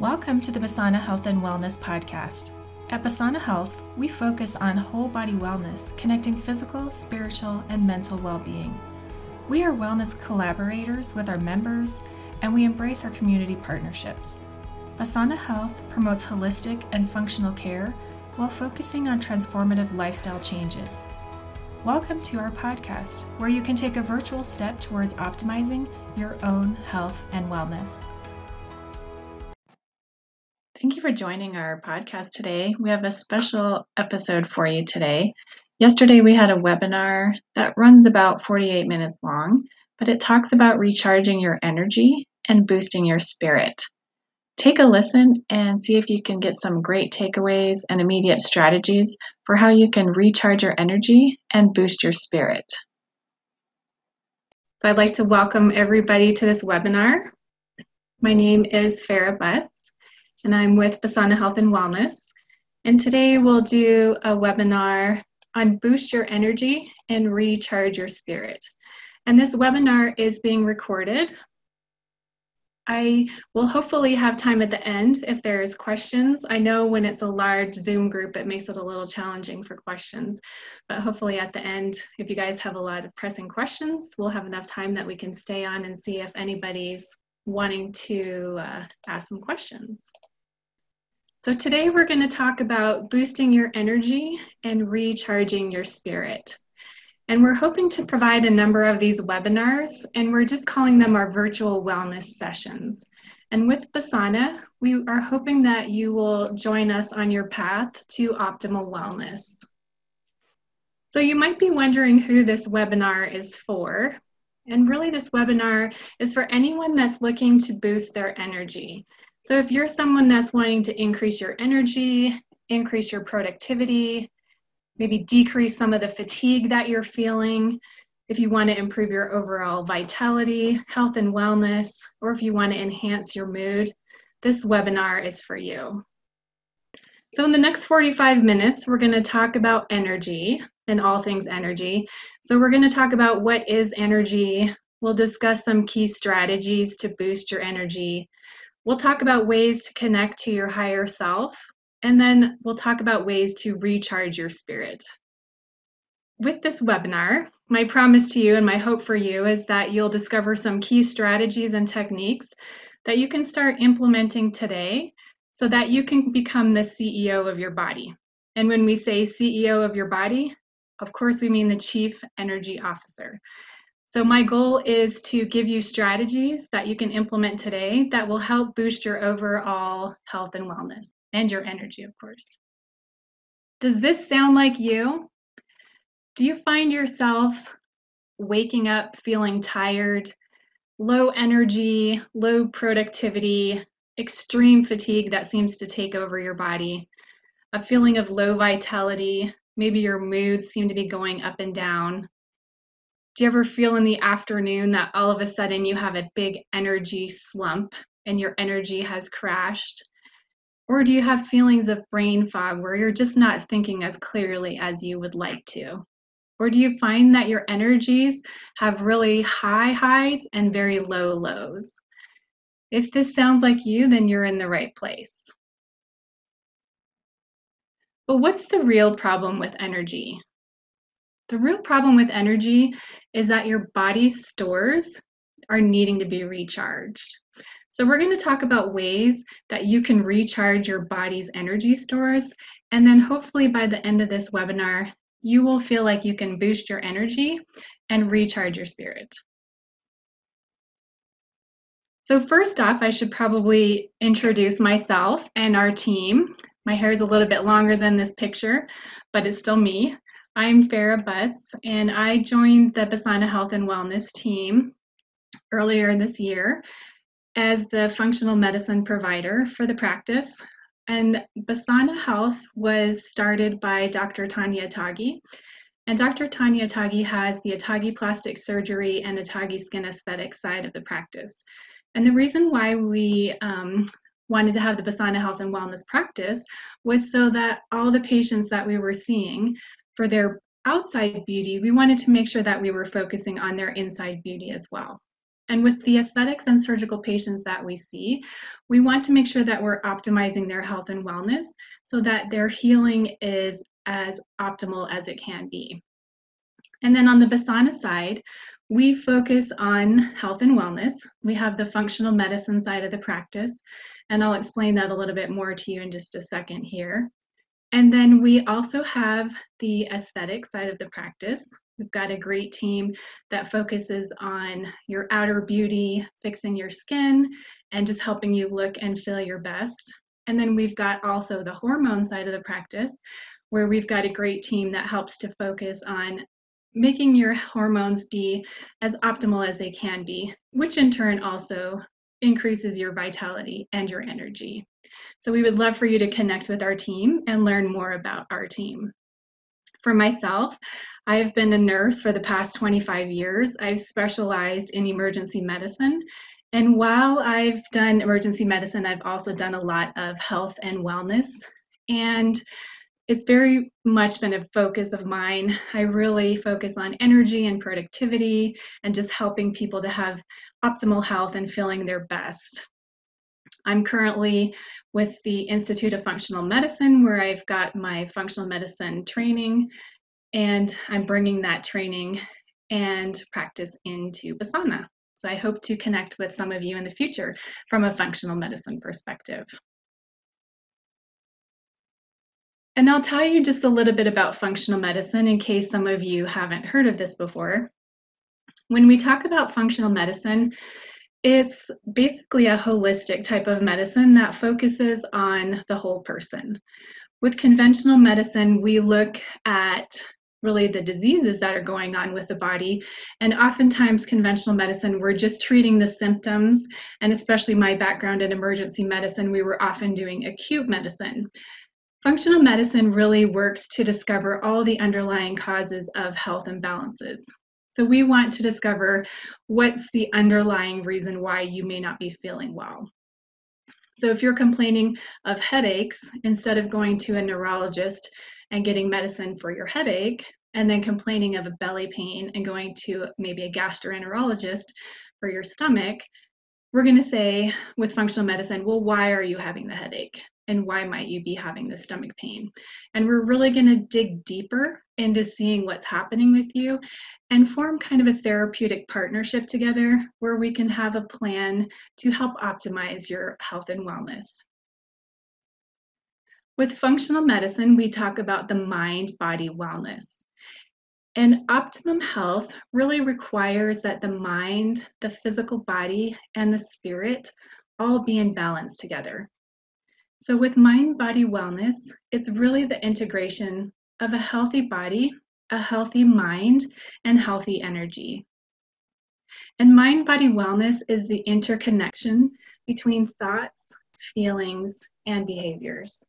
Welcome to the Basana Health and Wellness Podcast. At Basana Health, we focus on whole body wellness, connecting physical, spiritual, and mental well being. We are wellness collaborators with our members, and we embrace our community partnerships. Basana Health promotes holistic and functional care while focusing on transformative lifestyle changes. Welcome to our podcast, where you can take a virtual step towards optimizing your own health and wellness. Thank you for joining our podcast today. We have a special episode for you today. Yesterday, we had a webinar that runs about 48 minutes long, but it talks about recharging your energy and boosting your spirit. Take a listen and see if you can get some great takeaways and immediate strategies for how you can recharge your energy and boost your spirit. So, I'd like to welcome everybody to this webinar. My name is Farah Butts and I'm with Basana Health and Wellness. And today we'll do a webinar on boost your energy and recharge your spirit. And this webinar is being recorded. I will hopefully have time at the end if there's questions. I know when it's a large Zoom group, it makes it a little challenging for questions, but hopefully at the end, if you guys have a lot of pressing questions, we'll have enough time that we can stay on and see if anybody's wanting to uh, ask some questions. So today we're going to talk about boosting your energy and recharging your spirit. And we're hoping to provide a number of these webinars, and we're just calling them our virtual wellness sessions. And with Basana, we are hoping that you will join us on your path to optimal wellness. So you might be wondering who this webinar is for. And really, this webinar is for anyone that's looking to boost their energy. So if you're someone that's wanting to increase your energy, increase your productivity, maybe decrease some of the fatigue that you're feeling, if you want to improve your overall vitality, health and wellness, or if you want to enhance your mood, this webinar is for you. So in the next 45 minutes, we're going to talk about energy and all things energy. So we're going to talk about what is energy. We'll discuss some key strategies to boost your energy. We'll talk about ways to connect to your higher self, and then we'll talk about ways to recharge your spirit. With this webinar, my promise to you and my hope for you is that you'll discover some key strategies and techniques that you can start implementing today so that you can become the CEO of your body. And when we say CEO of your body, of course, we mean the Chief Energy Officer. So my goal is to give you strategies that you can implement today that will help boost your overall health and wellness and your energy, of course. Does this sound like you? Do you find yourself waking up feeling tired, low energy, low productivity, extreme fatigue that seems to take over your body, a feeling of low vitality, maybe your moods seem to be going up and down, do you ever feel in the afternoon that all of a sudden you have a big energy slump and your energy has crashed? Or do you have feelings of brain fog where you're just not thinking as clearly as you would like to? Or do you find that your energies have really high highs and very low lows? If this sounds like you, then you're in the right place. But what's the real problem with energy? The real problem with energy is that your body's stores are needing to be recharged. So, we're going to talk about ways that you can recharge your body's energy stores. And then, hopefully, by the end of this webinar, you will feel like you can boost your energy and recharge your spirit. So, first off, I should probably introduce myself and our team. My hair is a little bit longer than this picture, but it's still me. I'm Farah Butts, and I joined the Basana Health and Wellness team earlier this year as the functional medicine provider for the practice. And Basana Health was started by Dr. Tanya Atagi. And Dr. Tanya Atagi has the Atagi plastic surgery and Atagi skin aesthetic side of the practice. And the reason why we um, wanted to have the Basana Health and Wellness practice was so that all the patients that we were seeing for their outside beauty, we wanted to make sure that we were focusing on their inside beauty as well. And with the aesthetics and surgical patients that we see, we want to make sure that we're optimizing their health and wellness so that their healing is as optimal as it can be. And then on the Basana side, we focus on health and wellness. We have the functional medicine side of the practice, and I'll explain that a little bit more to you in just a second here. And then we also have the aesthetic side of the practice. We've got a great team that focuses on your outer beauty, fixing your skin, and just helping you look and feel your best. And then we've got also the hormone side of the practice, where we've got a great team that helps to focus on making your hormones be as optimal as they can be, which in turn also increases your vitality and your energy. So we would love for you to connect with our team and learn more about our team. For myself, I have been a nurse for the past 25 years. I've specialized in emergency medicine. And while I've done emergency medicine, I've also done a lot of health and wellness. And it's very much been a focus of mine. I really focus on energy and productivity and just helping people to have optimal health and feeling their best. I'm currently with the Institute of Functional Medicine, where I've got my functional medicine training, and I'm bringing that training and practice into Basana. So I hope to connect with some of you in the future from a functional medicine perspective. And I'll tell you just a little bit about functional medicine in case some of you haven't heard of this before. When we talk about functional medicine, it's basically a holistic type of medicine that focuses on the whole person. With conventional medicine, we look at really the diseases that are going on with the body. And oftentimes, conventional medicine, we're just treating the symptoms. And especially my background in emergency medicine, we were often doing acute medicine. Functional medicine really works to discover all the underlying causes of health imbalances. So we want to discover what's the underlying reason why you may not be feeling well. So if you're complaining of headaches, instead of going to a neurologist and getting medicine for your headache, and then complaining of a belly pain and going to maybe a gastroenterologist for your stomach, we're going to say with functional medicine, well, why are you having the headache? and why might you be having the stomach pain? And we're really going to dig deeper into seeing what's happening with you and form kind of a therapeutic partnership together where we can have a plan to help optimize your health and wellness. With functional medicine, we talk about the mind body wellness. And optimum health really requires that the mind, the physical body, and the spirit all be in balance together. So, with mind body wellness, it's really the integration of a healthy body, a healthy mind, and healthy energy. And mind body wellness is the interconnection between thoughts, feelings, and behaviors.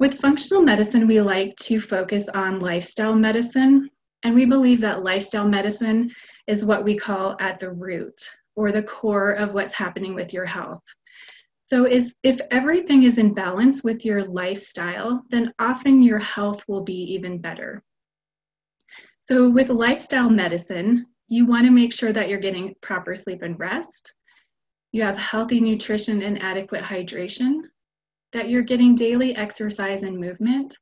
With functional medicine, we like to focus on lifestyle medicine, and we believe that lifestyle medicine is what we call at the root or the core of what's happening with your health. So if, if everything is in balance with your lifestyle, then often your health will be even better. So with lifestyle medicine, you want to make sure that you're getting proper sleep and rest, you have healthy nutrition and adequate hydration, that you're getting daily exercise and movement,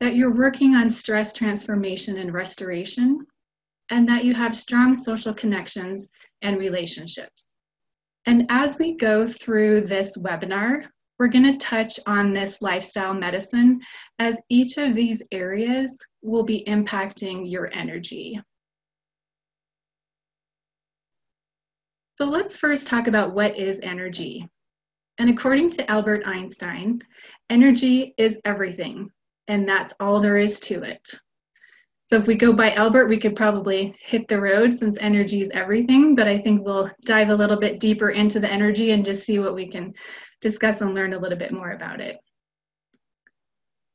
that you're working on stress transformation and restoration, and that you have strong social connections and relationships. And as we go through this webinar, we're going to touch on this lifestyle medicine as each of these areas will be impacting your energy. So let's first talk about what is energy. And according to Albert Einstein, energy is everything, and that's all there is to it. So if we go by Albert, we could probably hit the road since energy is everything, but I think we'll dive a little bit deeper into the energy and just see what we can discuss and learn a little bit more about it.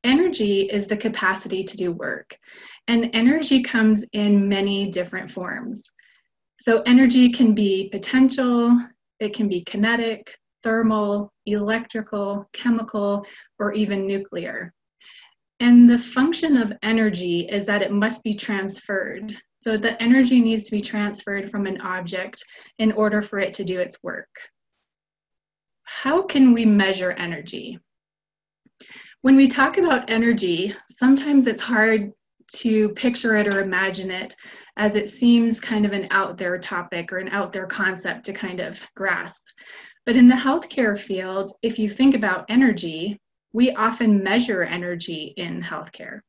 Energy is the capacity to do work, and energy comes in many different forms. So energy can be potential, it can be kinetic, thermal, electrical, chemical, or even nuclear. And the function of energy is that it must be transferred. So the energy needs to be transferred from an object in order for it to do its work. How can we measure energy? When we talk about energy, sometimes it's hard to picture it or imagine it as it seems kind of an out there topic or an out there concept to kind of grasp. But in the healthcare field, if you think about energy, we often measure energy in healthcare.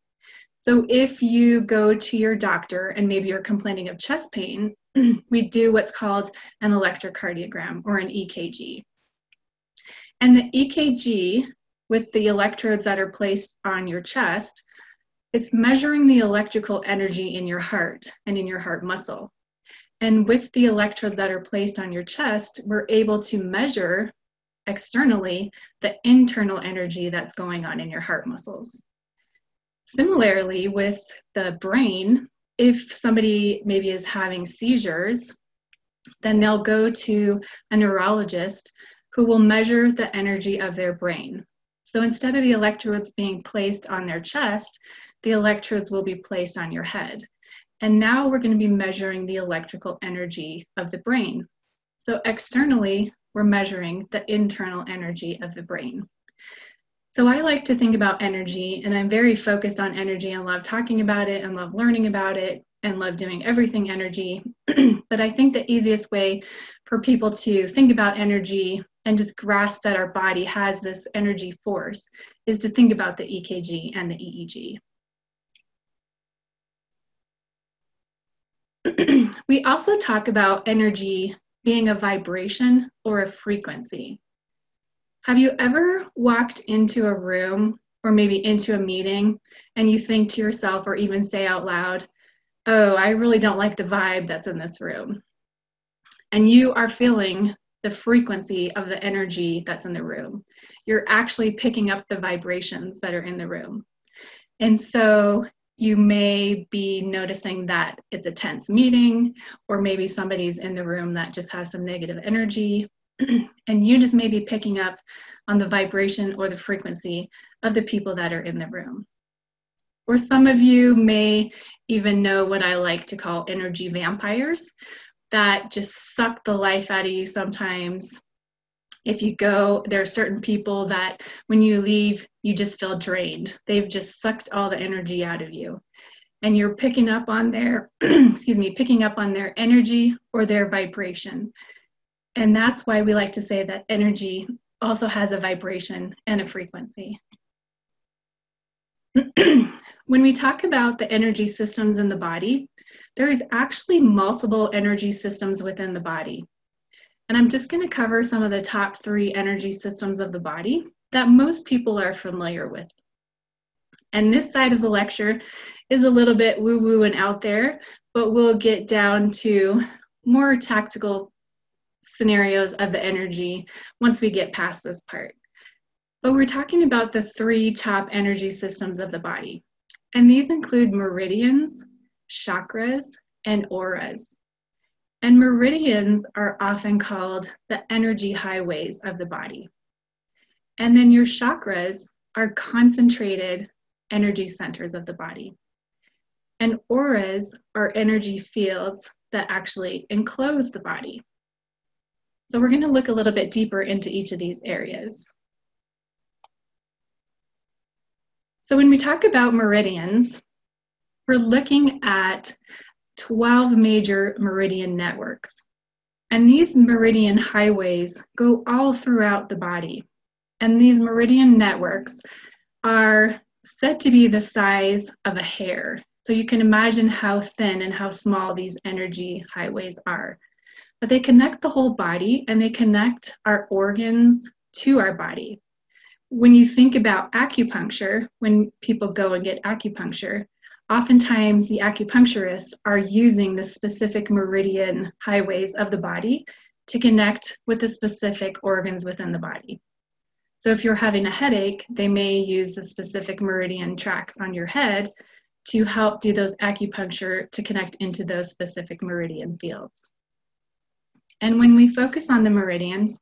So if you go to your doctor and maybe you're complaining of chest pain, we do what's called an electrocardiogram or an EKG. And the EKG, with the electrodes that are placed on your chest, it's measuring the electrical energy in your heart and in your heart muscle. And with the electrodes that are placed on your chest, we're able to measure externally the internal energy that's going on in your heart muscles. Similarly, with the brain, if somebody maybe is having seizures, then they'll go to a neurologist who will measure the energy of their brain. So instead of the electrodes being placed on their chest, the electrodes will be placed on your head. And now we're going to be measuring the electrical energy of the brain. So externally, we're measuring the internal energy of the brain. So I like to think about energy, and I'm very focused on energy and love talking about it and love learning about it and love doing everything energy. but I think the easiest way for people to think about energy and just grasp that our body has this energy force is to think about the EKG and the EEG. we also talk about energy being a vibration or a frequency. Have you ever walked into a room or maybe into a meeting and you think to yourself or even say out loud, Oh, I really don't like the vibe that's in this room? And you are feeling the frequency of the energy that's in the room. You're actually picking up the vibrations that are in the room. And so you may be noticing that it's a tense meeting, or maybe somebody's in the room that just has some negative energy, and you just may be picking up on the vibration or the frequency of the people that are in the room. Or some of you may even know what I like to call energy vampires that just suck the life out of you sometimes if you go, there are certain people that when you leave, you just feel drained. They've just sucked all the energy out of you. And you're picking up on their, excuse me, picking up on their energy or their vibration. And that's why we like to say that energy also has a vibration and a frequency. when we talk about the energy systems in the body, there is actually multiple energy systems within the body. And I'm just going to cover some of the top three energy systems of the body that most people are familiar with. And this side of the lecture is a little bit woo woo and out there, but we'll get down to more tactical scenarios of the energy once we get past this part. But we're talking about the three top energy systems of the body. And these include meridians, chakras, and auras. And meridians are often called the energy highways of the body. And then your chakras are concentrated energy centers of the body. And auras are energy fields that actually enclose the body. So we're going to look a little bit deeper into each of these areas. So when we talk about meridians, we're looking at 12 major meridian networks. And these meridian highways go all throughout the body. And these meridian networks are said to be the size of a hair. So you can imagine how thin and how small these energy highways are. But they connect the whole body and they connect our organs to our body. When you think about acupuncture, when people go and get acupuncture, oftentimes the acupuncturists are using the specific meridian highways of the body to connect with the specific organs within the body. So if you're having a headache, they may use the specific meridian tracks on your head to help do those acupuncture to connect into those specific meridian fields. And when we focus on the meridians,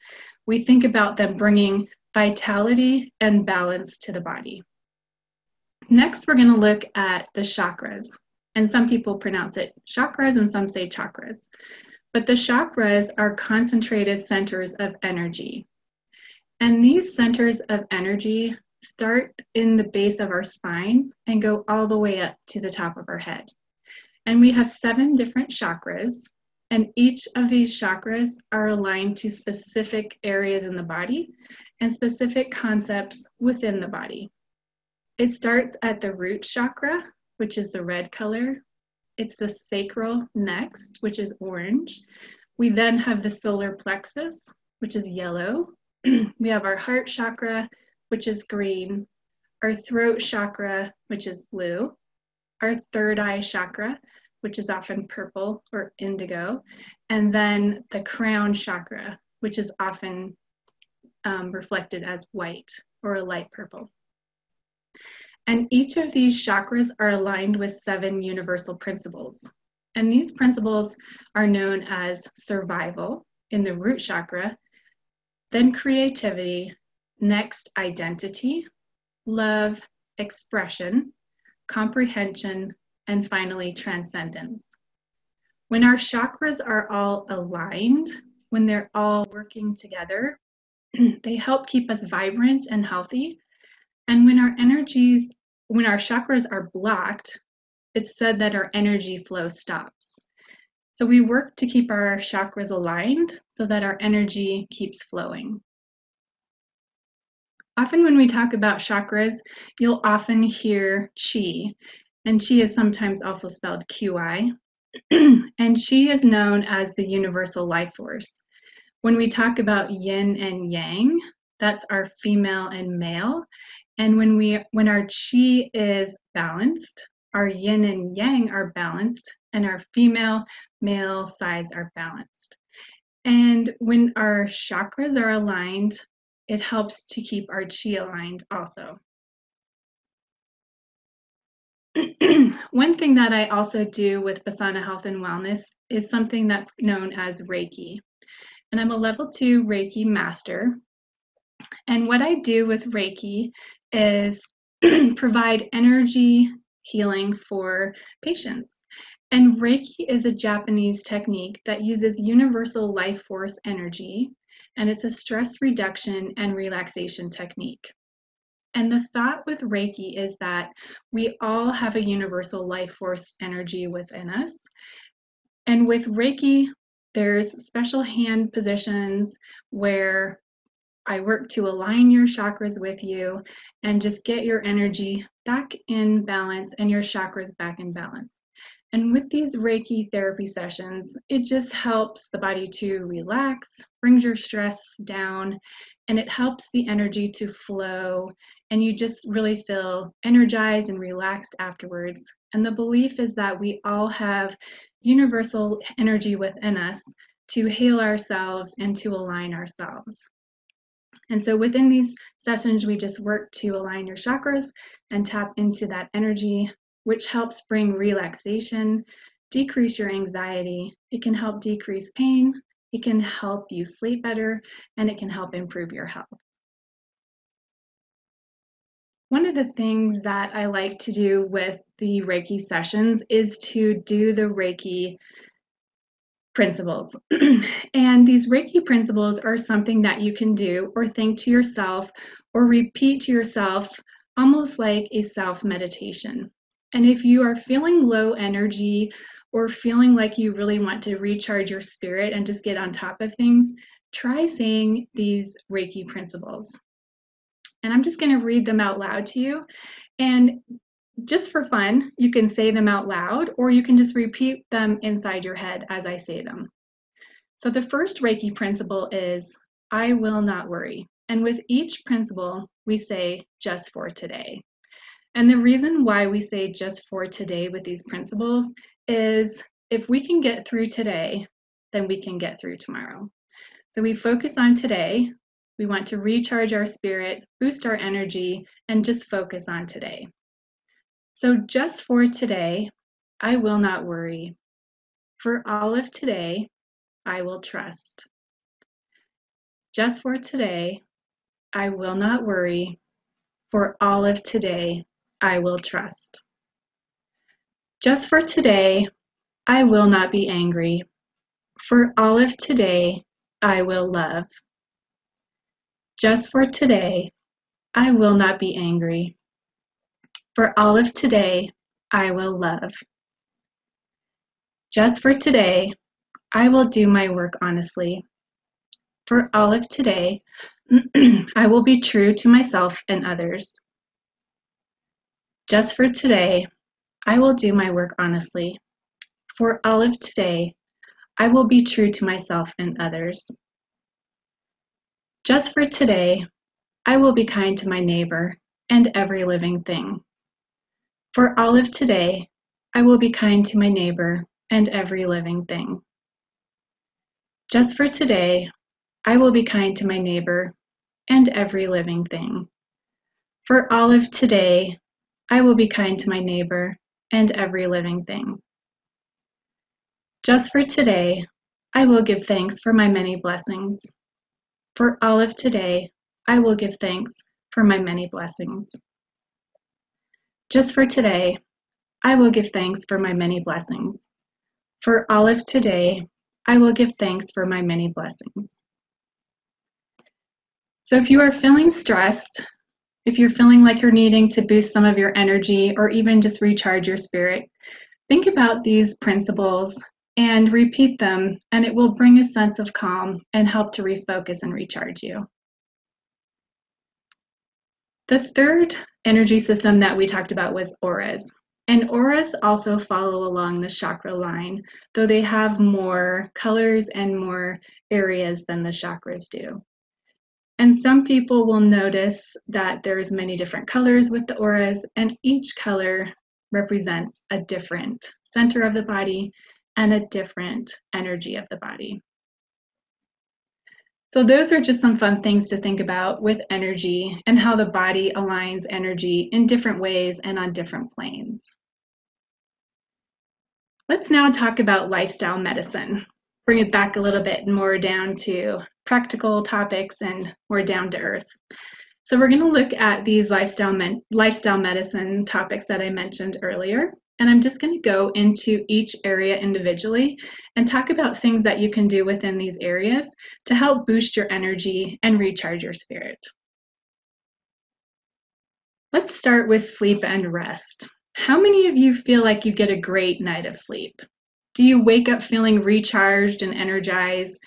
we think about them bringing vitality and balance to the body. Next, we're going to look at the chakras. And some people pronounce it chakras and some say chakras. But the chakras are concentrated centers of energy. And these centers of energy start in the base of our spine and go all the way up to the top of our head. And we have seven different chakras, and each of these chakras are aligned to specific areas in the body and specific concepts within the body. It starts at the root chakra, which is the red color. It's the sacral next, which is orange. We then have the solar plexus, which is yellow. we have our heart chakra, which is green, our throat chakra, which is blue, our third eye chakra, which is often purple or indigo, and then the crown chakra, which is often um, reflected as white or a light purple. And each of these chakras are aligned with seven universal principles. And these principles are known as survival in the root chakra, then creativity, next identity, love, expression, comprehension, and finally transcendence. When our chakras are all aligned, when they're all working together, they help keep us vibrant and healthy. And when our energies, when our chakras are blocked, it's said that our energy flow stops. So we work to keep our chakras aligned so that our energy keeps flowing. Often, when we talk about chakras, you'll often hear chi, and chi is sometimes also spelled QI. and chi is known as the universal life force. When we talk about yin and yang, that's our female and male. And when we when our chi is balanced, our yin and yang are balanced, and our female male sides are balanced. And when our chakras are aligned, it helps to keep our chi aligned also. One thing that I also do with Basana Health and Wellness is something that's known as Reiki. And I'm a level two Reiki master. And what I do with Reiki is provide energy healing for patients. And Reiki is a Japanese technique that uses universal life force energy and it's a stress reduction and relaxation technique. And the thought with Reiki is that we all have a universal life force energy within us. And with Reiki, there's special hand positions where I work to align your chakras with you and just get your energy back in balance and your chakras back in balance. And with these Reiki therapy sessions, it just helps the body to relax, brings your stress down, and it helps the energy to flow. And you just really feel energized and relaxed afterwards. And the belief is that we all have universal energy within us to heal ourselves and to align ourselves. And so within these sessions, we just work to align your chakras and tap into that energy which helps bring relaxation, decrease your anxiety. It can help decrease pain. It can help you sleep better, and it can help improve your health. One of the things that I like to do with the Reiki sessions is to do the Reiki principles. and these Reiki principles are something that you can do or think to yourself or repeat to yourself almost like a self meditation. And if you are feeling low energy or feeling like you really want to recharge your spirit and just get on top of things, try saying these Reiki principles. And I'm just going to read them out loud to you. And just for fun, you can say them out loud or you can just repeat them inside your head as I say them. So the first Reiki principle is I will not worry. And with each principle, we say just for today. And the reason why we say just for today with these principles is if we can get through today, then we can get through tomorrow. So we focus on today. We want to recharge our spirit, boost our energy, and just focus on today. So just for today, I will not worry. For all of today, I will trust. Just for today, I will not worry. For all of today, I will trust. Just for today, I will not be angry. For all of today, I will love. Just for today, I will not be angry. For all of today, I will love. Just for today, I will do my work honestly. For all of today, I will be true to myself and others. Just for today, I will do my work honestly. For all of today, I will be true to myself and others. Just for today, I will be kind to my neighbor and every living thing. For all of today, I will be kind to my neighbor and every living thing. Just for today, I will be kind to my neighbor and every living thing. For all of today, I will be kind to my neighbor and every living thing. Just for today, I will give thanks for my many blessings. For all of today, I will give thanks for my many blessings. Just for today, I will give thanks for my many blessings. For all of today, I will give thanks for my many blessings. So if you are feeling stressed, if you're feeling like you're needing to boost some of your energy or even just recharge your spirit, think about these principles and repeat them, and it will bring a sense of calm and help to refocus and recharge you. The third energy system that we talked about was auras. And auras also follow along the chakra line, though they have more colors and more areas than the chakras do. And some people will notice that there's many different colors with the auras, and each color represents a different center of the body and a different energy of the body. So those are just some fun things to think about with energy and how the body aligns energy in different ways and on different planes. Let's now talk about lifestyle medicine. Bring it back a little bit more down to practical topics and more down to earth. So we're going to look at these lifestyle lifestyle medicine topics that I mentioned earlier. And I'm just going to go into each area individually and talk about things that you can do within these areas to help boost your energy and recharge your spirit. Let's start with sleep and rest. How many of you feel like you get a great night of sleep? Do you wake up feeling recharged and energized?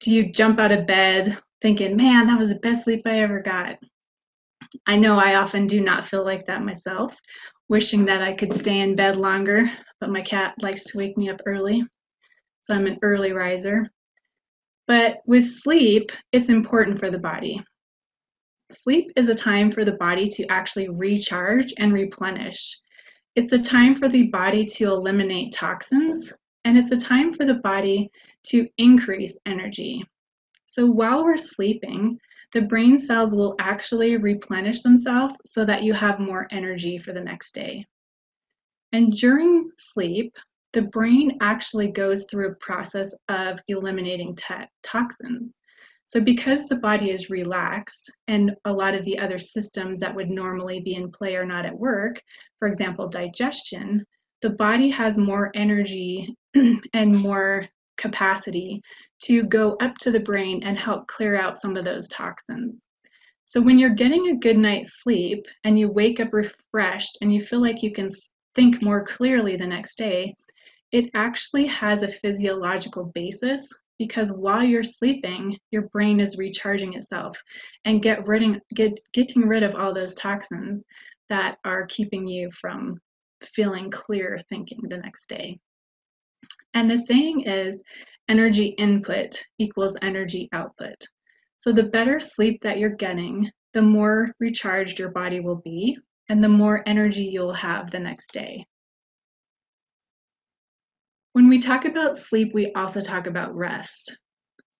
Do you jump out of bed thinking, man, that was the best sleep I ever got? I know I often do not feel like that myself wishing that I could stay in bed longer, but my cat likes to wake me up early. So I'm an early riser. But with sleep, it's important for the body. Sleep is a time for the body to actually recharge and replenish. It's a time for the body to eliminate toxins, and it's a time for the body to increase energy. So while we're sleeping, the brain cells will actually replenish themselves so that you have more energy for the next day. And during sleep, the brain actually goes through a process of eliminating toxins. So, because the body is relaxed and a lot of the other systems that would normally be in play are not at work, for example, digestion, the body has more energy and more capacity to go up to the brain and help clear out some of those toxins. So when you're getting a good night's sleep and you wake up refreshed and you feel like you can think more clearly the next day, it actually has a physiological basis because while you're sleeping, your brain is recharging itself and get get, getting rid of all those toxins that are keeping you from feeling clear thinking the next day. And the saying is energy input equals energy output. So the better sleep that you're getting, the more recharged your body will be and the more energy you'll have the next day. When we talk about sleep, we also talk about rest.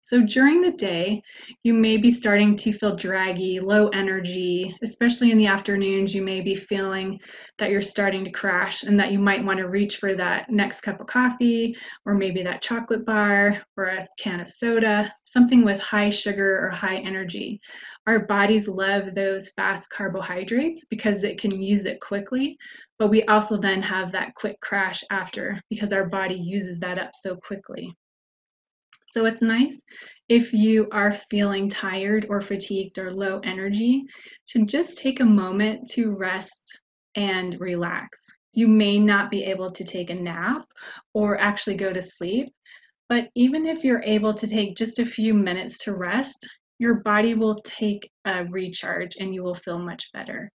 So during the day, you may be starting to feel draggy, low energy, especially in the afternoons. You may be feeling that you're starting to crash and that you might want to reach for that next cup of coffee or maybe that chocolate bar or a can of soda, something with high sugar or high energy. Our bodies love those fast carbohydrates because it can use it quickly, but we also then have that quick crash after because our body uses that up so quickly. So it's nice if you are feeling tired or fatigued or low energy to just take a moment to rest and relax. You may not be able to take a nap or actually go to sleep, but even if you're able to take just a few minutes to rest, your body will take a recharge and you will feel much better.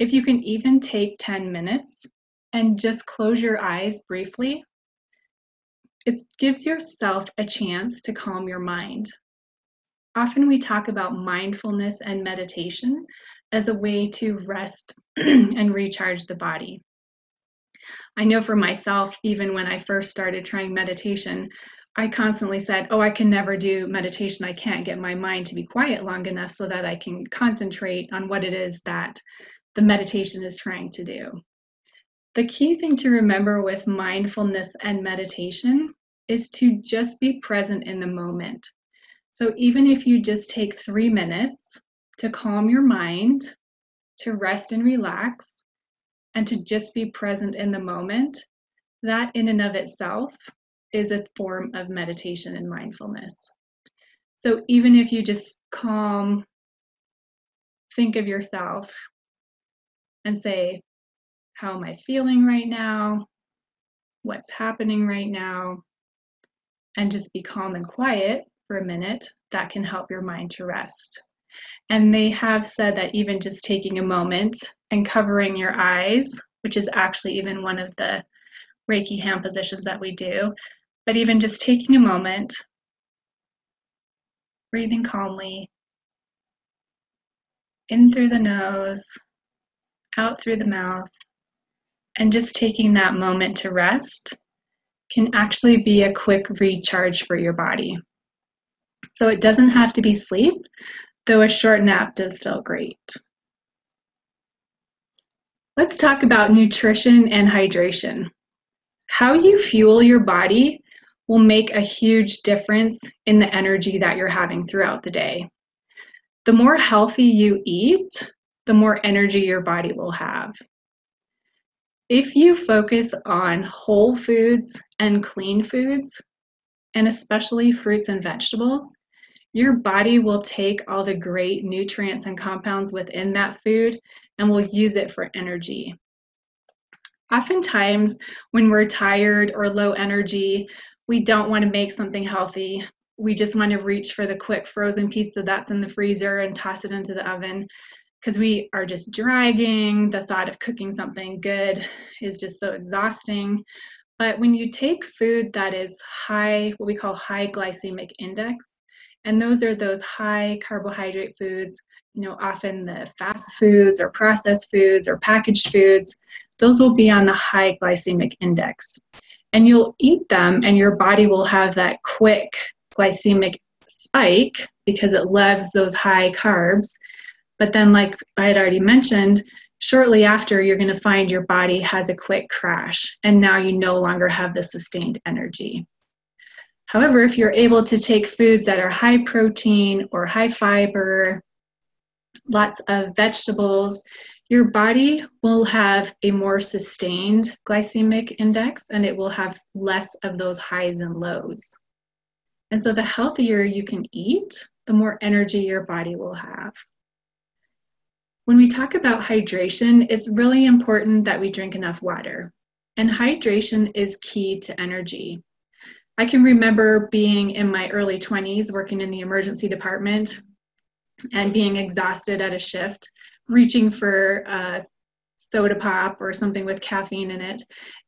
If you can even take 10 minutes and just close your eyes briefly it gives yourself a chance to calm your mind. Often we talk about mindfulness and meditation as a way to rest and recharge the body. I know for myself, even when I first started trying meditation, I constantly said, Oh, I can never do meditation. I can't get my mind to be quiet long enough so that I can concentrate on what it is that the meditation is trying to do. The key thing to remember with mindfulness and meditation is to just be present in the moment. So even if you just take three minutes to calm your mind, to rest and relax, and to just be present in the moment, that in and of itself is a form of meditation and mindfulness. So even if you just calm, think of yourself and say, How am I feeling right now? What's happening right now? And just be calm and quiet for a minute, that can help your mind to rest. And they have said that even just taking a moment and covering your eyes, which is actually even one of the Reiki hand positions that we do, but even just taking a moment, breathing calmly, in through the nose, out through the mouth, and just taking that moment to rest can actually be a quick recharge for your body. So it doesn't have to be sleep, though a short nap does feel great. Let's talk about nutrition and hydration. How you fuel your body will make a huge difference in the energy that you're having throughout the day. The more healthy you eat, the more energy your body will have. If you focus on whole foods and clean foods, and especially fruits and vegetables, your body will take all the great nutrients and compounds within that food and will use it for energy. Oftentimes, when we're tired or low energy, we don't want to make something healthy. We just want to reach for the quick frozen pizza that's in the freezer and toss it into the oven because we are just dragging. The thought of cooking something good is just so exhausting. But when you take food that is high, what we call high glycemic index, and those are those high carbohydrate foods, you know, often the fast foods or processed foods or packaged foods, those will be on the high glycemic index. And you'll eat them, and your body will have that quick glycemic spike because it loves those high carbs but then, like I had already mentioned, shortly after, you're going to find your body has a quick crash, and now you no longer have the sustained energy. However, if you're able to take foods that are high protein or high fiber, lots of vegetables, your body will have a more sustained glycemic index and it will have less of those highs and lows. And so, the healthier you can eat, the more energy your body will have. When we talk about hydration, it's really important that we drink enough water. And hydration is key to energy. I can remember being in my early 20s working in the emergency department and being exhausted at a shift, reaching for a soda pop or something with caffeine in it.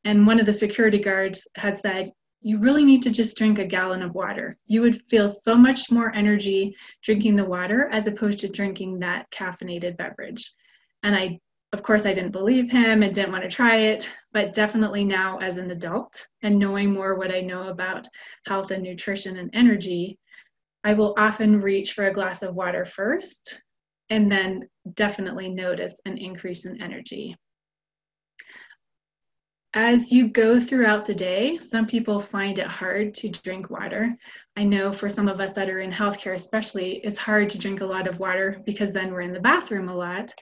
And one of the security guards had said, you really need to just drink a gallon of water. You would feel so much more energy drinking the water as opposed to drinking that caffeinated beverage. And I, of course, I didn't believe him and didn't want to try it, but definitely now as an adult and knowing more what I know about health and nutrition and energy, I will often reach for a glass of water first and then definitely notice an increase in energy. As you go throughout the day, some people find it hard to drink water. I know for some of us that are in healthcare, especially, it's hard to drink a lot of water because then we're in the bathroom a lot.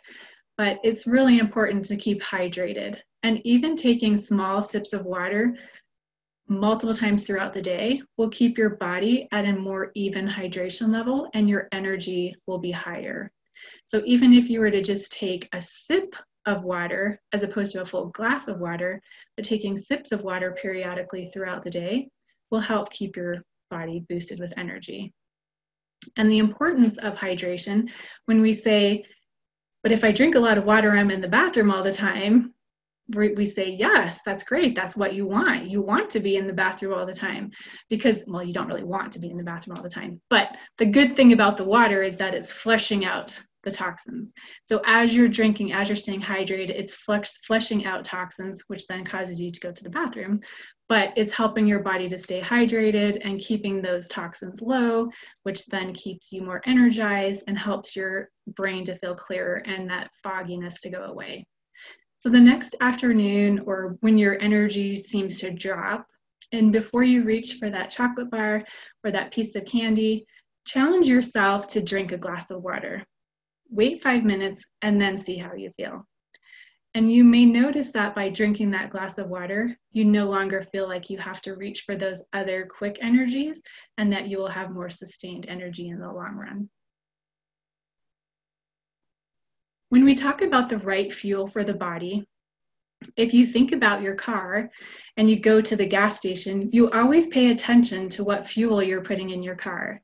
But it's really important to keep hydrated. And even taking small sips of water multiple times throughout the day will keep your body at a more even hydration level and your energy will be higher. So even if you were to just take a sip of water as opposed to a full glass of water, but taking sips of water periodically throughout the day will help keep your body boosted with energy. And the importance of hydration when we say, but if I drink a lot of water, I'm in the bathroom all the time, we say yes that's great. That's what you want. You want to be in the bathroom all the time. Because well you don't really want to be in the bathroom all the time. But the good thing about the water is that it's flushing out the toxins so as you're drinking as you're staying hydrated it's flush, flushing out toxins which then causes you to go to the bathroom but it's helping your body to stay hydrated and keeping those toxins low which then keeps you more energized and helps your brain to feel clearer and that fogginess to go away so the next afternoon, or when your energy seems to drop, and before you reach for that chocolate bar or that piece of candy, challenge yourself to drink a glass of water. Wait five minutes and then see how you feel. And you may notice that by drinking that glass of water, you no longer feel like you have to reach for those other quick energies and that you will have more sustained energy in the long run. When we talk about the right fuel for the body, if you think about your car and you go to the gas station, you always pay attention to what fuel you're putting in your car.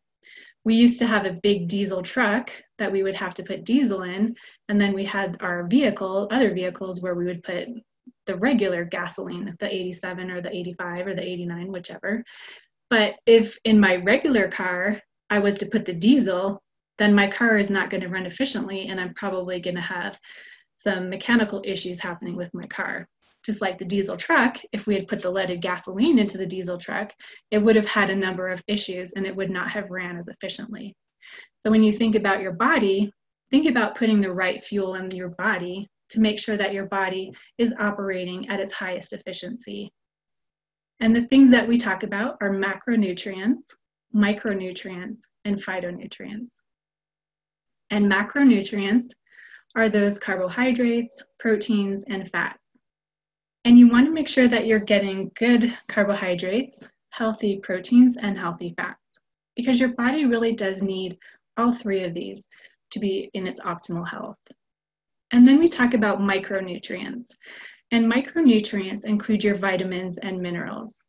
We used to have a big diesel truck that we would have to put diesel in, and then we had our vehicle, other vehicles where we would put the regular gasoline, the 87 or the 85 or the 89, whichever. But if in my regular car I was to put the diesel, then my car is not going to run efficiently and I'm probably going to have some mechanical issues happening with my car. Just like the diesel truck, if we had put the leaded gasoline into the diesel truck, it would have had a number of issues and it would not have ran as efficiently. So when you think about your body, think about putting the right fuel in your body to make sure that your body is operating at its highest efficiency. And the things that we talk about are macronutrients, micronutrients, and phytonutrients. And macronutrients are those carbohydrates, proteins, and fats. And you want to make sure that you're getting good carbohydrates, healthy proteins, and healthy fats because your body really does need all three of these to be in its optimal health. And then we talk about micronutrients. And micronutrients include your vitamins and minerals.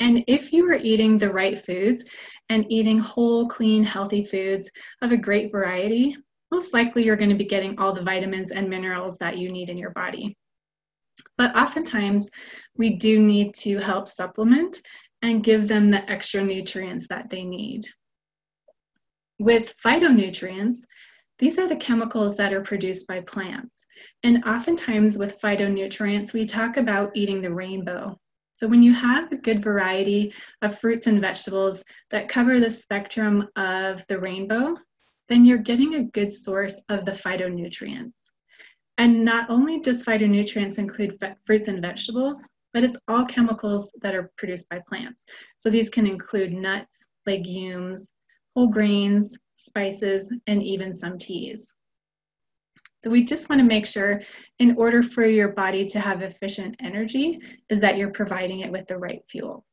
And if you are eating the right foods and eating whole, clean, healthy foods of a great variety, most likely you're going to be getting all the vitamins and minerals that you need in your body. But oftentimes, we do need to help supplement and give them the extra nutrients that they need. With phytonutrients, these are the chemicals that are produced by plants. And oftentimes, with phytonutrients, we talk about eating the rainbow. So when you have a good variety of fruits and vegetables that cover the spectrum of the rainbow, then you're getting a good source of the phytonutrients. And not only does phytonutrients include fruits and vegetables, but it's all chemicals that are produced by plants. So these can include nuts, legumes, whole grains, spices, and even some teas. So we just want to make sure in order for your body to have efficient energy is that you're providing it with the right fuel.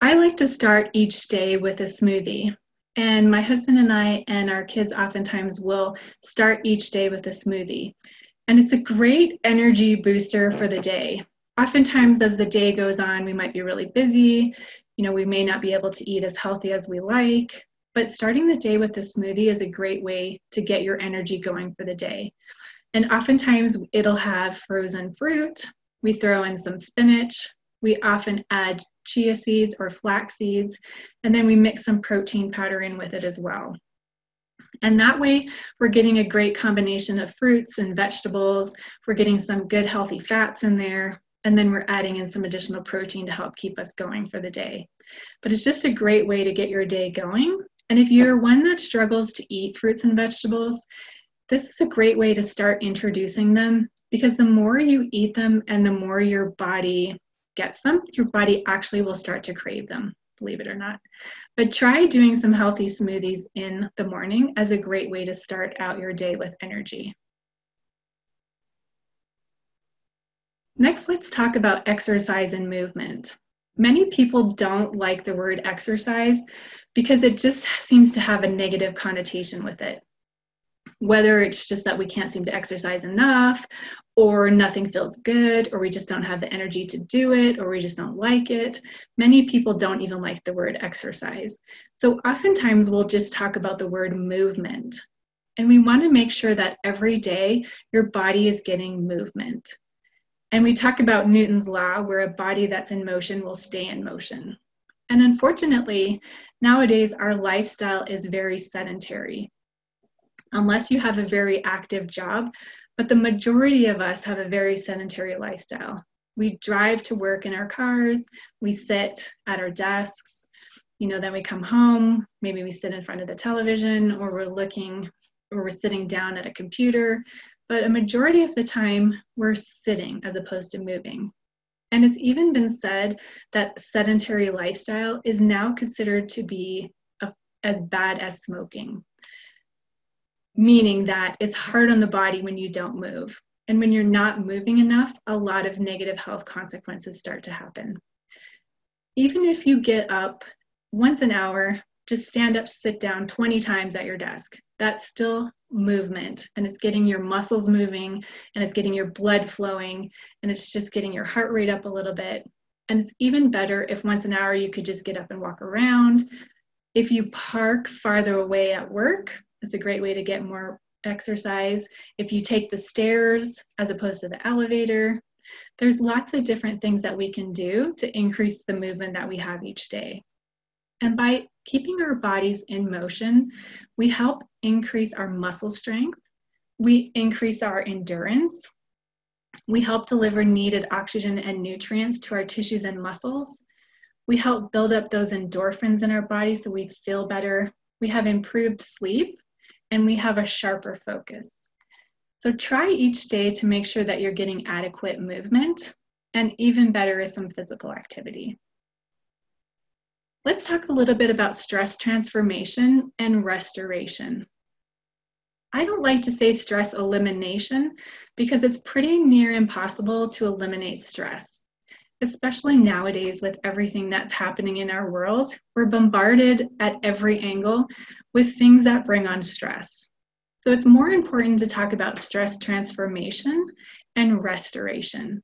I like to start each day with a smoothie. And my husband and I and our kids oftentimes will start each day with a smoothie. And it's a great energy booster for the day. Oftentimes, as the day goes on, we might be really busy. You know, we may not be able to eat as healthy as we like. But starting the day with a smoothie is a great way to get your energy going for the day. And oftentimes it'll have frozen fruit. We throw in some spinach. We often add chia seeds or flax seeds, and then we mix some protein powder in with it as well. And that way, we're getting a great combination of fruits and vegetables. We're getting some good healthy fats in there. and then we're adding in some additional protein to help keep us going for the day. But it's just a great way to get your day going. And if you're one that struggles to eat fruits and vegetables, this is a great way to start introducing them because the more you eat them and the more your body gets them, your body actually will start to crave them, believe it or not. But try doing some healthy smoothies in the morning as a great way to start out your day with energy. Next, let's talk about exercise and movement. Many people don't like the word exercise because it just seems to have a negative connotation with it. Whether it's just that we can't seem to exercise enough, or nothing feels good, or we just don't have the energy to do it, or we just don't like it. Many people don't even like the word exercise. So oftentimes we'll just talk about the word movement. And we want to make sure that every day your body is getting movement. And we talk about Newton's law, where a body that's in motion will stay in motion. And unfortunately, nowadays our lifestyle is very sedentary. Unless you have a very active job, but the majority of us have a very sedentary lifestyle. We drive to work in our cars, we sit at our desks, you know, then we come home, maybe we sit in front of the television or we're looking or we're sitting down at a computer but a majority of the time we're sitting as opposed to moving. And it's even been said that sedentary lifestyle is now considered to be a, as bad as smoking, meaning that it's hard on the body when you don't move. And when you're not moving enough, a lot of negative health consequences start to happen. Even if you get up once an hour, just stand up, sit down 20 times at your desk. That's still movement and it's getting your muscles moving and it's getting your blood flowing and it's just getting your heart rate up a little bit. And it's even better if once an hour you could just get up and walk around. If you park farther away at work, it's a great way to get more exercise. If you take the stairs as opposed to the elevator, there's lots of different things that we can do to increase the movement that we have each day. And by keeping our bodies in motion, we help increase our muscle strength, we increase our endurance, we help deliver needed oxygen and nutrients to our tissues and muscles. We help build up those endorphins in our body so we feel better. We have improved sleep and we have a sharper focus. So try each day to make sure that you're getting adequate movement and even better is some physical activity. Let's talk a little bit about stress transformation and restoration. I don't like to say stress elimination because it's pretty near impossible to eliminate stress. Especially nowadays with everything that's happening in our world, we're bombarded at every angle with things that bring on stress. So it's more important to talk about stress transformation and restoration.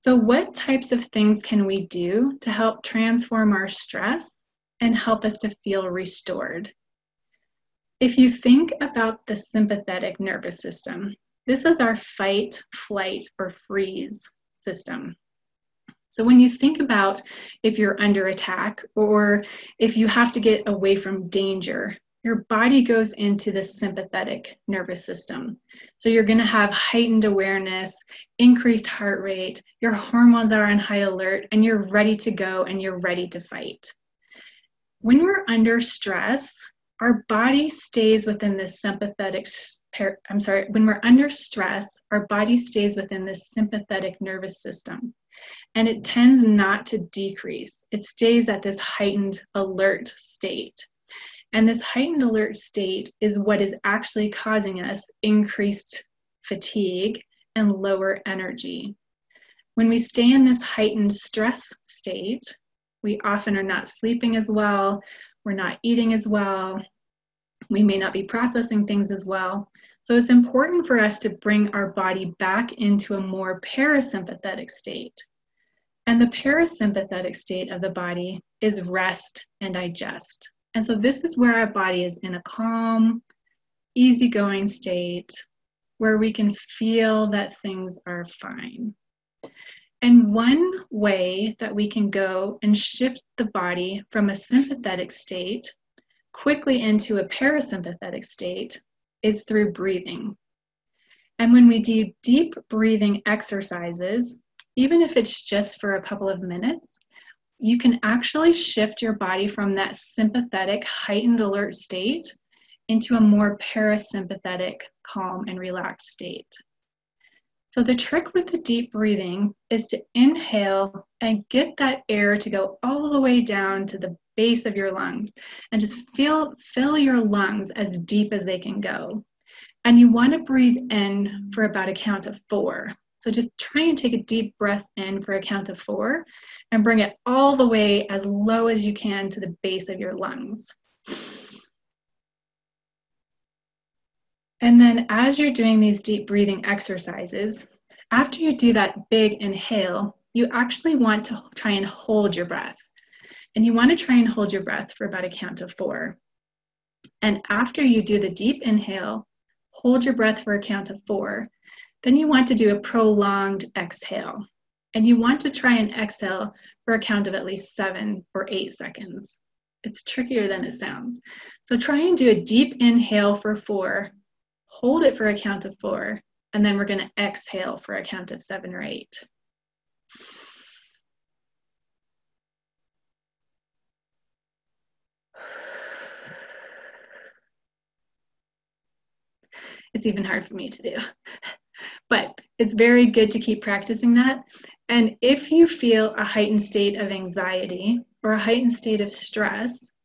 So, what types of things can we do to help transform our stress and help us to feel restored? If you think about the sympathetic nervous system, this is our fight, flight, or freeze system. So, when you think about if you're under attack or if you have to get away from danger, your body goes into the sympathetic nervous system. So you're going to have heightened awareness, increased heart rate, your hormones are on high alert, and you're ready to go and you're ready to fight. When we're under stress, our body stays within this sympathetic I'm sorry, when we're under stress, our body stays within this sympathetic nervous system. And it tends not to decrease. It stays at this heightened alert state. And this heightened alert state is what is actually causing us increased fatigue and lower energy. When we stay in this heightened stress state, we often are not sleeping as well, we're not eating as well, we may not be processing things as well. So it's important for us to bring our body back into a more parasympathetic state. And the parasympathetic state of the body is rest and digest. And so this is where our body is in a calm, easygoing state where we can feel that things are fine. And one way that we can go and shift the body from a sympathetic state quickly into a parasympathetic state is through breathing. And when we do deep breathing exercises, even if it's just for a couple of minutes, you can actually shift your body from that sympathetic, heightened alert state into a more parasympathetic, calm, and relaxed state. So, the trick with the deep breathing is to inhale and get that air to go all the way down to the base of your lungs and just feel, fill your lungs as deep as they can go. And you want to breathe in for about a count of four. So, just try and take a deep breath in for a count of four and bring it all the way as low as you can to the base of your lungs. And then as you're doing these deep breathing exercises, after you do that big inhale, you actually want to try and hold your breath. And you want to try and hold your breath for about a count of four. And after you do the deep inhale, hold your breath for a count of four. Then you want to do a prolonged exhale. And you want to try and exhale for a count of at least seven or eight seconds. It's trickier than it sounds. So try and do a deep inhale for four, hold it for a count of four, and then we're going to exhale for a count of seven or eight. It's even hard for me to do. But it's very good to keep practicing that. And if you feel a heightened state of anxiety or a heightened state of stress,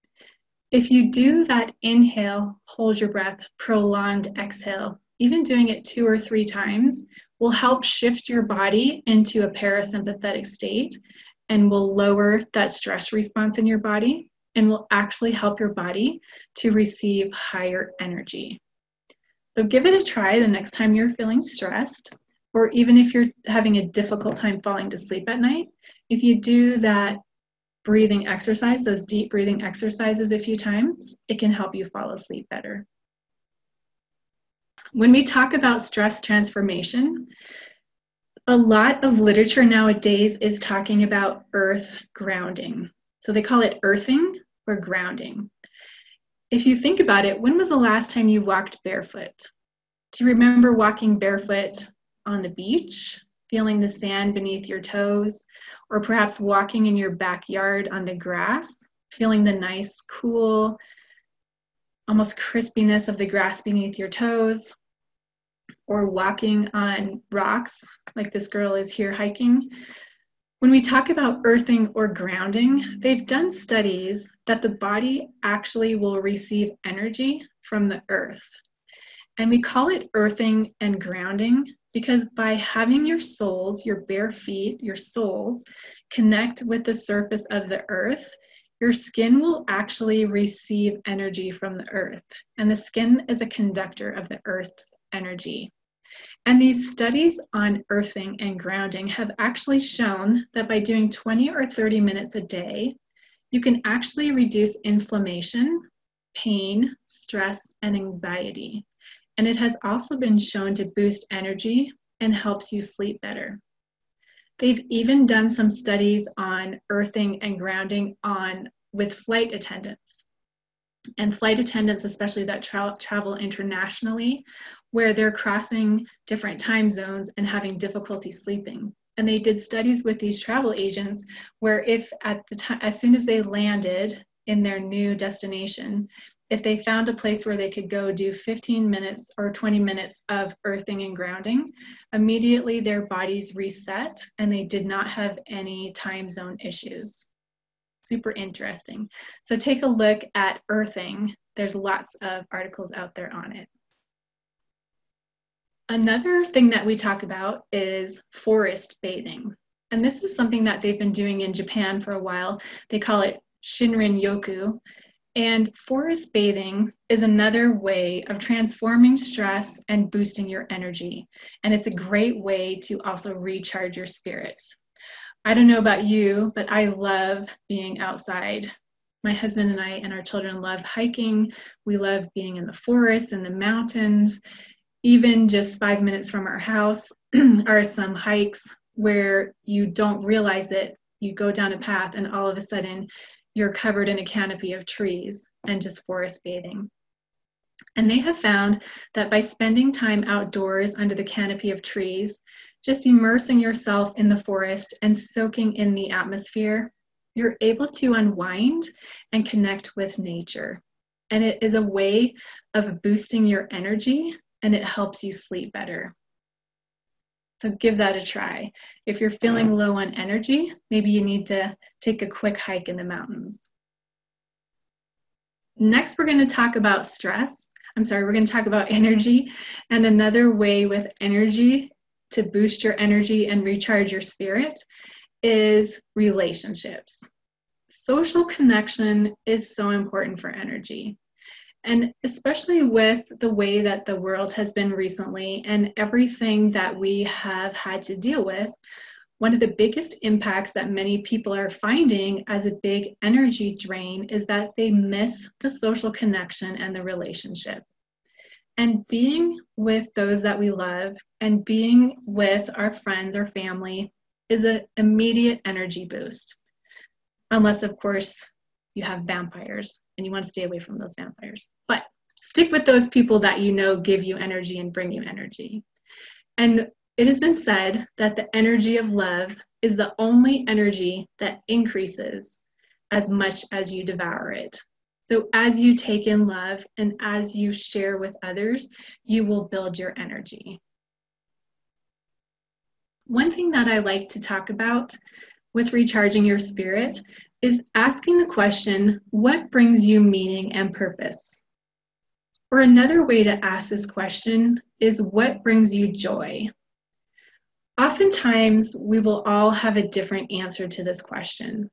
if you do that inhale, hold your breath, prolonged exhale, even doing it two or three times will help shift your body into a parasympathetic state and will lower that stress response in your body and will actually help your body to receive higher energy. So give it a try the next time you're feeling stressed, or even if you're having a difficult time falling to sleep at night. If you do that breathing exercise, those deep breathing exercises a few times, it can help you fall asleep better. When we talk about stress transformation, a lot of literature nowadays is talking about earth grounding. So they call it earthing or grounding. If you think about it, when was the last time you walked barefoot? Do you remember walking barefoot on the beach, feeling the sand beneath your toes, or perhaps walking in your backyard on the grass, feeling the nice, cool, almost crispiness of the grass beneath your toes, or walking on rocks like this girl is here hiking. When we talk about earthing or grounding, they've done studies that the body actually will receive energy from the earth. And we call it earthing and grounding because by having your soles, your bare feet, your soles, connect with the surface of the earth, your skin will actually receive energy from the earth. And the skin is a conductor of the earth's energy. And these studies on earthing and grounding have actually shown that by doing 20 or 30 minutes a day, you can actually reduce inflammation, pain, stress, and anxiety and it has also been shown to boost energy and helps you sleep better. They've even done some studies on earthing and grounding on with flight attendants. And flight attendants, especially that tra- travel internationally, where they're crossing different time zones and having difficulty sleeping. And they did studies with these travel agents where if at the time, as soon as they landed in their new destination, if they found a place where they could go do 15 minutes or 20 minutes of earthing and grounding, immediately their bodies reset and they did not have any time zone issues. Super interesting. So take a look at earthing. There's lots of articles out there on it. Another thing that we talk about is forest bathing. And this is something that they've been doing in Japan for a while. They call it Shinrin Yoku. And forest bathing is another way of transforming stress and boosting your energy. And it's a great way to also recharge your spirits. I don't know about you, but I love being outside. My husband and I and our children love hiking. We love being in the forest and the mountains. Even just five minutes from our house are some hikes where you don't realize it. You go down a path, and all of a sudden, you're covered in a canopy of trees and just forest bathing. And they have found that by spending time outdoors under the canopy of trees, just immersing yourself in the forest and soaking in the atmosphere, you're able to unwind and connect with nature. And it is a way of boosting your energy and it helps you sleep better. So give that a try. If you're feeling mm-hmm. low on energy, maybe you need to take a quick hike in the mountains. Next, we're going to talk about stress. I'm sorry, we're going to talk about energy. And another way with energy to boost your energy and recharge your spirit is relationships. Social connection is so important for energy. And especially with the way that the world has been recently and everything that we have had to deal with, one of the biggest impacts that many people are finding as a big energy drain is that they miss the social connection and the relationship. And being with those that we love and being with our friends or family is an immediate energy boost. Unless, of course, you have vampires and you want to stay away from those vampires. But stick with those people that you know give you energy and bring you energy. And it has been said that the energy of love is the only energy that increases as much as you devour it. So, as you take in love and as you share with others, you will build your energy. One thing that I like to talk about with recharging your spirit is asking the question, what brings you meaning and purpose? Or another way to ask this question is, what brings you joy? Oftentimes, we will all have a different answer to this question.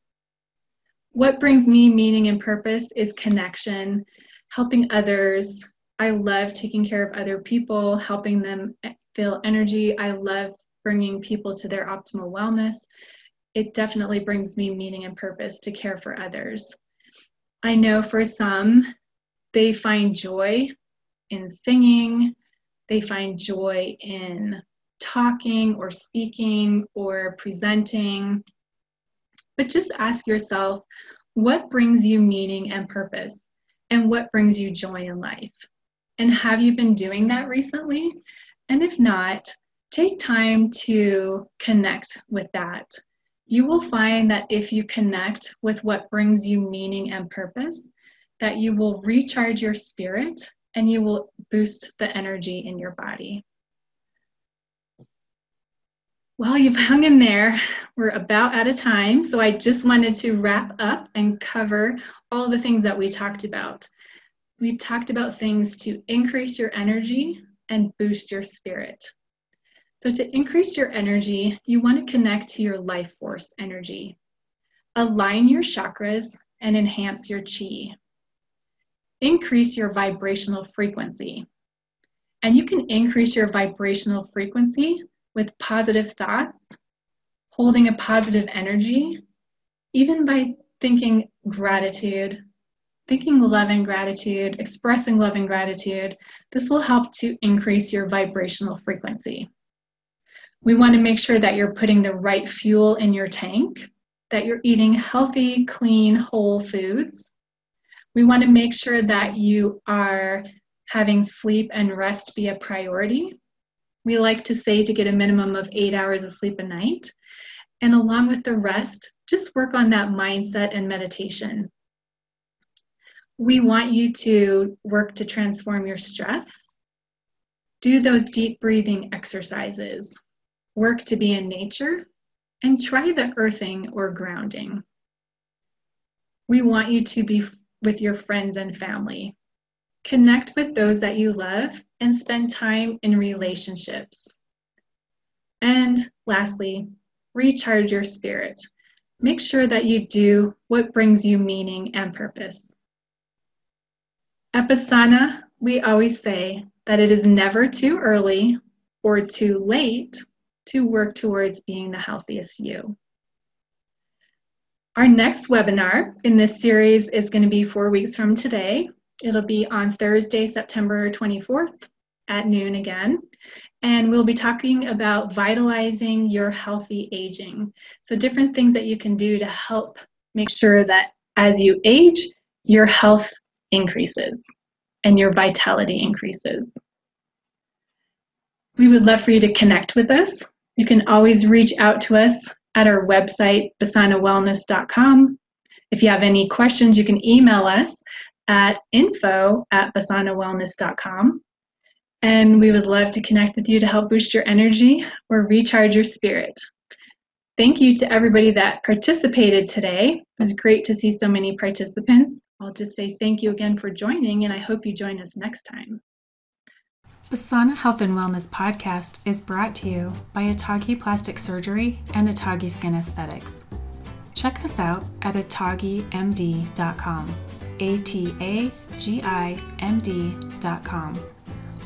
What brings me meaning and purpose is connection, helping others. I love taking care of other people, helping them feel energy. I love bringing people to their optimal wellness it definitely brings me meaning and purpose to care for others. I know for some, they find joy in singing, they find joy in talking or speaking or presenting. But just ask yourself what brings you meaning and purpose, and what brings you joy in life? And have you been doing that recently? And if not, take time to connect with that you will find that if you connect with what brings you meaning and purpose, that you will recharge your spirit and you will boost the energy in your body. Well, you've hung in there. We're about out of time. So I just wanted to wrap up and cover all the things that we talked about. We talked about things to increase your energy and boost your spirit. So, to increase your energy, you want to connect to your life force energy. Align your chakras and enhance your chi. Increase your vibrational frequency. And you can increase your vibrational frequency with positive thoughts, holding a positive energy, even by thinking gratitude, thinking love and gratitude, expressing love and gratitude. This will help to increase your vibrational frequency. We want to make sure that you're putting the right fuel in your tank, that you're eating healthy, clean, whole foods. We want to make sure that you are having sleep and rest be a priority. We like to say to get a minimum of eight hours of sleep a night. And along with the rest, just work on that mindset and meditation. We want you to work to transform your stress. Do those deep breathing exercises work to be in nature, and try the earthing or grounding. We want you to be with your friends and family. Connect with those that you love and spend time in relationships. And lastly, recharge your spirit. Make sure that you do what brings you meaning and purpose. At we always say that it is never too early or too late to work towards being the healthiest you. Our next webinar in this series is going to be four weeks from today. It'll be on Thursday, September 24th at noon again. And we'll be talking about vitalizing your healthy aging. So, different things that you can do to help make sure that as you age, your health increases. and your vitality increases. We would love for you to connect with us. You can always reach out to us at our website, basanawellness.com. If you have any questions, you can email us at info at basanawellness.com. And we would love to connect with you to help boost your energy or recharge your spirit. Thank you to everybody that participated today. It was great to see so many participants. I'll just say thank you again for joining, and I hope you join us next time. Basana Health and Wellness podcast is brought to you by Atagi Plastic Surgery and Atagi Skin Aesthetics. Check us out at atagimd.com. A T A G I M D.com.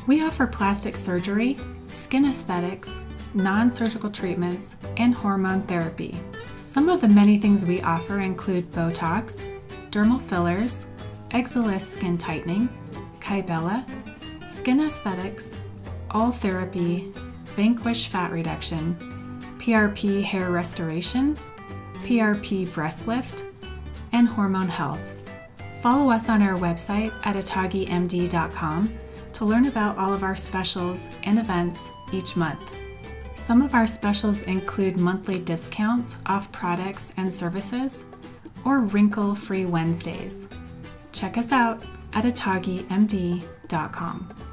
We offer plastic surgery, skin aesthetics, non surgical treatments, and hormone therapy. Some of the many things we offer include Botox, dermal fillers, Exilis skin tightening, Kybella, skin aesthetics, all therapy, Vanquish fat reduction, PRP hair restoration, PRP breast lift, and hormone health. Follow us on our website at atagimd.com to learn about all of our specials and events each month. Some of our specials include monthly discounts off products and services or wrinkle free Wednesdays. Check us out at atagimd.com www.thebrainfitness.com.